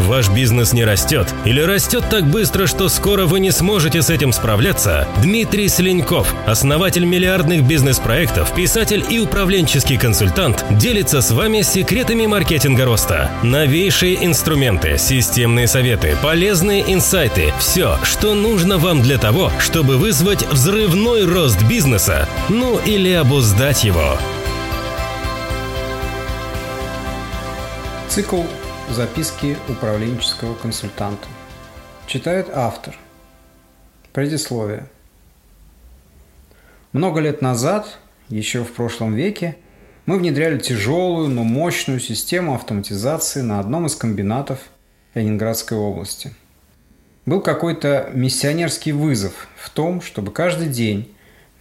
Ваш бизнес не растет или растет так быстро, что скоро вы не сможете с этим справляться? Дмитрий Слиньков, основатель миллиардных бизнес-проектов, писатель и управленческий консультант, делится с вами секретами маркетинга роста. Новейшие инструменты, системные советы, полезные инсайты – все, что нужно вам для того, чтобы вызвать взрывной рост бизнеса, ну или обуздать его. Цикл Записки управленческого консультанта. Читает автор. Предисловие. Много лет назад, еще в прошлом веке, мы внедряли тяжелую, но мощную систему автоматизации на одном из комбинатов Ленинградской области. Был какой-то миссионерский вызов в том, чтобы каждый день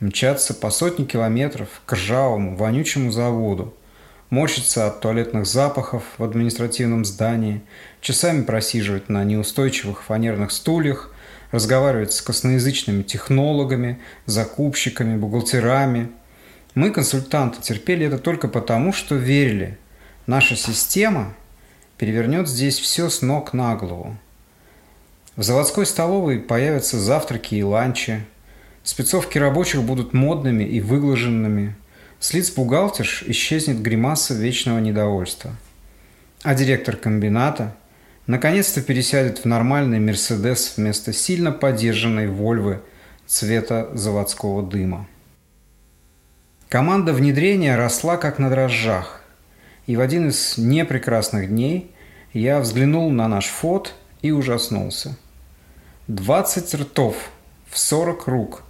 мчаться по сотни километров к ржавому, вонючему заводу – морщиться от туалетных запахов в административном здании, часами просиживать на неустойчивых фанерных стульях, разговаривать с косноязычными технологами, закупщиками, бухгалтерами. Мы, консультанты, терпели это только потому, что верили. Наша система перевернет здесь все с ног на голову. В заводской столовой появятся завтраки и ланчи. Спецовки рабочих будут модными и выглаженными – с лиц бухгалтерш исчезнет гримаса вечного недовольства. А директор комбината наконец-то пересядет в нормальный «Мерседес» вместо сильно поддержанной «Вольвы» цвета заводского дыма. Команда внедрения росла как на дрожжах. И в один из непрекрасных дней я взглянул на наш фот и ужаснулся. 20 ртов в 40 рук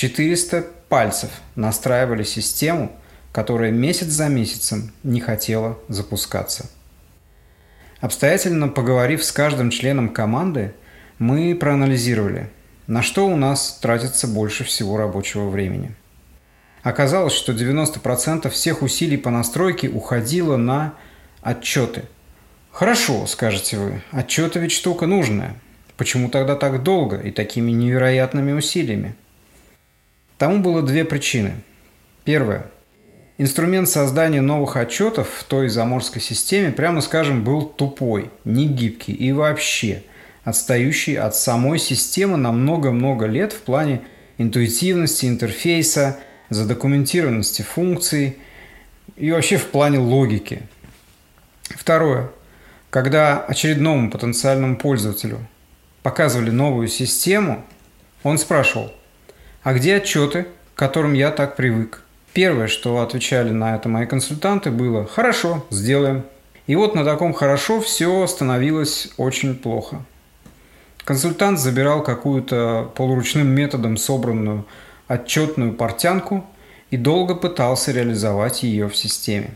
400 пальцев настраивали систему, которая месяц за месяцем не хотела запускаться. Обстоятельно поговорив с каждым членом команды, мы проанализировали, на что у нас тратится больше всего рабочего времени. Оказалось, что 90% всех усилий по настройке уходило на отчеты. Хорошо, скажете вы, отчеты ведь штука нужная. Почему тогда так долго и такими невероятными усилиями? Тому было две причины. Первое. Инструмент создания новых отчетов в той заморской системе, прямо скажем, был тупой, негибкий и вообще отстающий от самой системы на много-много лет в плане интуитивности интерфейса, задокументированности функций и вообще в плане логики. Второе. Когда очередному потенциальному пользователю показывали новую систему, он спрашивал – а где отчеты, к которым я так привык? Первое, что отвечали на это мои консультанты, было «хорошо, сделаем». И вот на таком «хорошо» все становилось очень плохо. Консультант забирал какую-то полуручным методом собранную отчетную портянку и долго пытался реализовать ее в системе.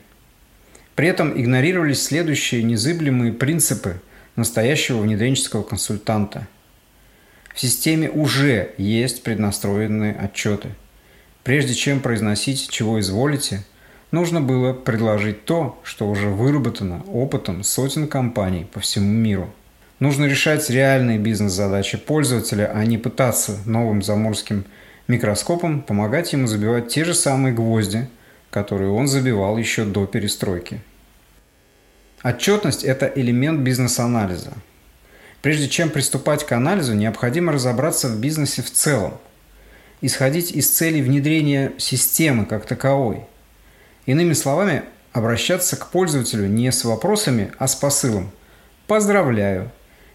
При этом игнорировались следующие незыблемые принципы настоящего внедренческого консультанта – в системе уже есть преднастроенные отчеты. Прежде чем произносить «чего изволите», нужно было предложить то, что уже выработано опытом сотен компаний по всему миру. Нужно решать реальные бизнес-задачи пользователя, а не пытаться новым заморским микроскопом помогать ему забивать те же самые гвозди, которые он забивал еще до перестройки. Отчетность – это элемент бизнес-анализа – Прежде чем приступать к анализу, необходимо разобраться в бизнесе в целом, исходить из целей внедрения системы как таковой. Иными словами, обращаться к пользователю не с вопросами, а с посылом. Поздравляю!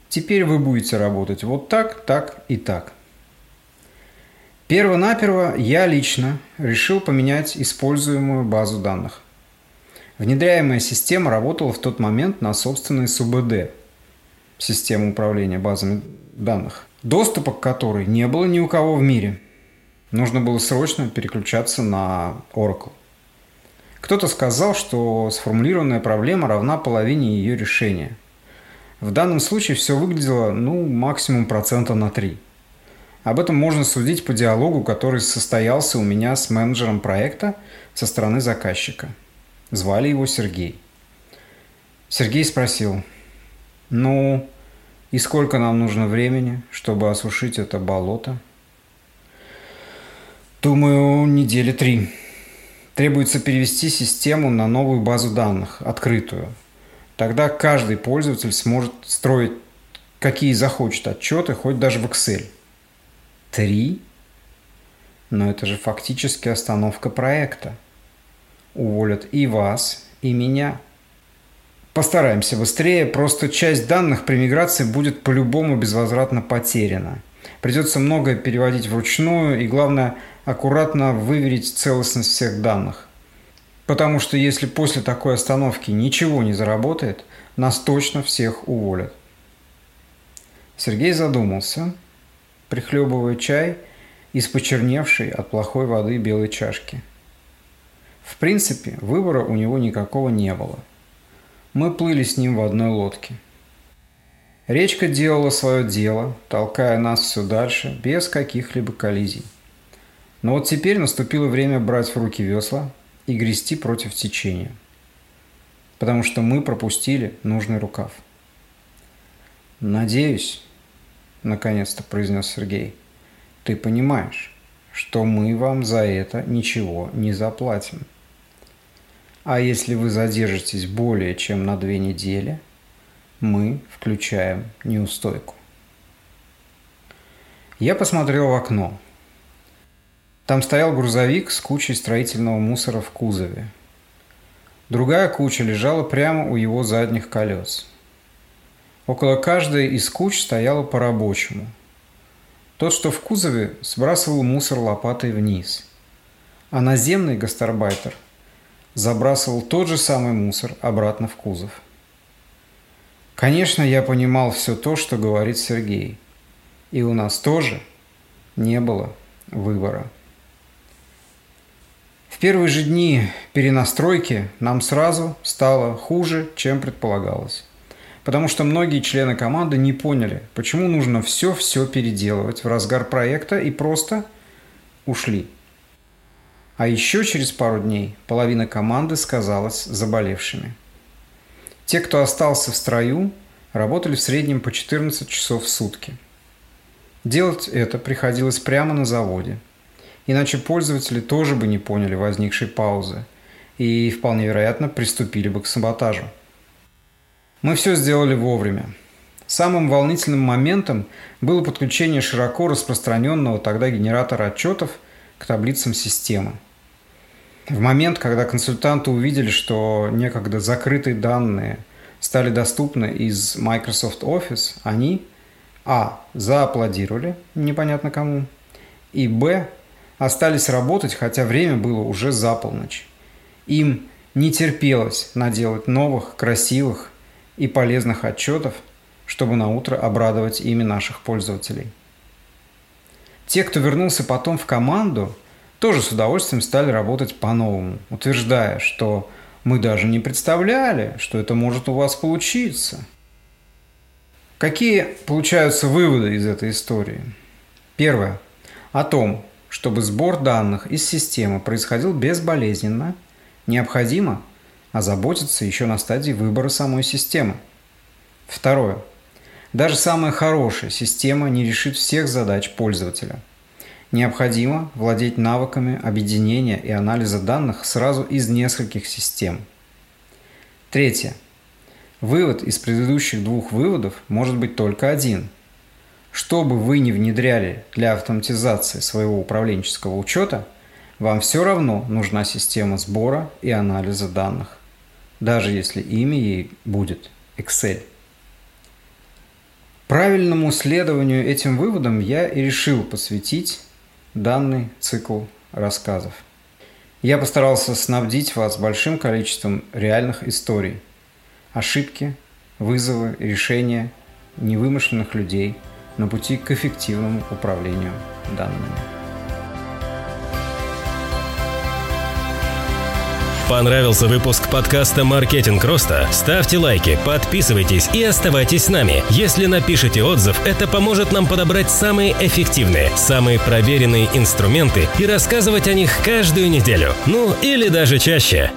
Теперь вы будете работать вот так, так и так. Первонаперво я лично решил поменять используемую базу данных. Внедряемая система работала в тот момент на собственной СУБД – систему управления базами данных, доступа к которой не было ни у кого в мире. Нужно было срочно переключаться на Oracle. Кто-то сказал, что сформулированная проблема равна половине ее решения. В данном случае все выглядело, ну, максимум процента на 3. Об этом можно судить по диалогу, который состоялся у меня с менеджером проекта со стороны заказчика. Звали его Сергей. Сергей спросил, ну, и сколько нам нужно времени, чтобы осушить это болото? Думаю, недели три. Требуется перевести систему на новую базу данных, открытую. Тогда каждый пользователь сможет строить какие захочет отчеты, хоть даже в Excel. Три? Но это же фактически остановка проекта. Уволят и вас, и меня. Постараемся быстрее, просто часть данных при миграции будет по-любому безвозвратно потеряна. Придется многое переводить вручную и, главное, аккуратно выверить целостность всех данных. Потому что если после такой остановки ничего не заработает, нас точно всех уволят. Сергей задумался, прихлебывая чай из почерневшей от плохой воды белой чашки. В принципе, выбора у него никакого не было. Мы плыли с ним в одной лодке. Речка делала свое дело, толкая нас все дальше, без каких-либо коллизий. Но вот теперь наступило время брать в руки весла и грести против течения. Потому что мы пропустили нужный рукав. Надеюсь, – наконец-то произнес Сергей. «Ты понимаешь, что мы вам за это ничего не заплатим. А если вы задержитесь более чем на две недели, мы включаем неустойку». Я посмотрел в окно. Там стоял грузовик с кучей строительного мусора в кузове. Другая куча лежала прямо у его задних колес – Около каждой из куч стояло по-рабочему. Тот, что в кузове, сбрасывал мусор лопатой вниз, а наземный гастарбайтер забрасывал тот же самый мусор обратно в кузов. Конечно, я понимал все то, что говорит Сергей. И у нас тоже не было выбора. В первые же дни перенастройки нам сразу стало хуже, чем предполагалось. Потому что многие члены команды не поняли, почему нужно все-все переделывать в разгар проекта и просто ушли. А еще через пару дней половина команды сказалась заболевшими. Те, кто остался в строю, работали в среднем по 14 часов в сутки. Делать это приходилось прямо на заводе. Иначе пользователи тоже бы не поняли возникшей паузы и, вполне вероятно, приступили бы к саботажу – мы все сделали вовремя. Самым волнительным моментом было подключение широко распространенного тогда генератора отчетов к таблицам системы. В момент, когда консультанты увидели, что некогда закрытые данные стали доступны из Microsoft Office, они а. зааплодировали, непонятно кому, и б. остались работать, хотя время было уже за полночь. Им не терпелось наделать новых, красивых и полезных отчетов, чтобы на утро обрадовать ими наших пользователей. Те, кто вернулся потом в команду, тоже с удовольствием стали работать по-новому, утверждая, что мы даже не представляли, что это может у вас получиться. Какие получаются выводы из этой истории? Первое. О том, чтобы сбор данных из системы происходил безболезненно, необходимо озаботиться еще на стадии выбора самой системы. Второе. Даже самая хорошая система не решит всех задач пользователя. Необходимо владеть навыками объединения и анализа данных сразу из нескольких систем. Третье. Вывод из предыдущих двух выводов может быть только один. Что бы вы ни внедряли для автоматизации своего управленческого учета, вам все равно нужна система сбора и анализа данных даже если имя ей будет Excel. Правильному следованию этим выводам я и решил посвятить данный цикл рассказов. Я постарался снабдить вас большим количеством реальных историй, ошибки, вызовы, решения невымышленных людей на пути к эффективному управлению данными. Понравился выпуск подкаста «Маркетинг роста»? Ставьте лайки, подписывайтесь и оставайтесь с нами. Если напишите отзыв, это поможет нам подобрать самые эффективные, самые проверенные инструменты и рассказывать о них каждую неделю. Ну или даже чаще.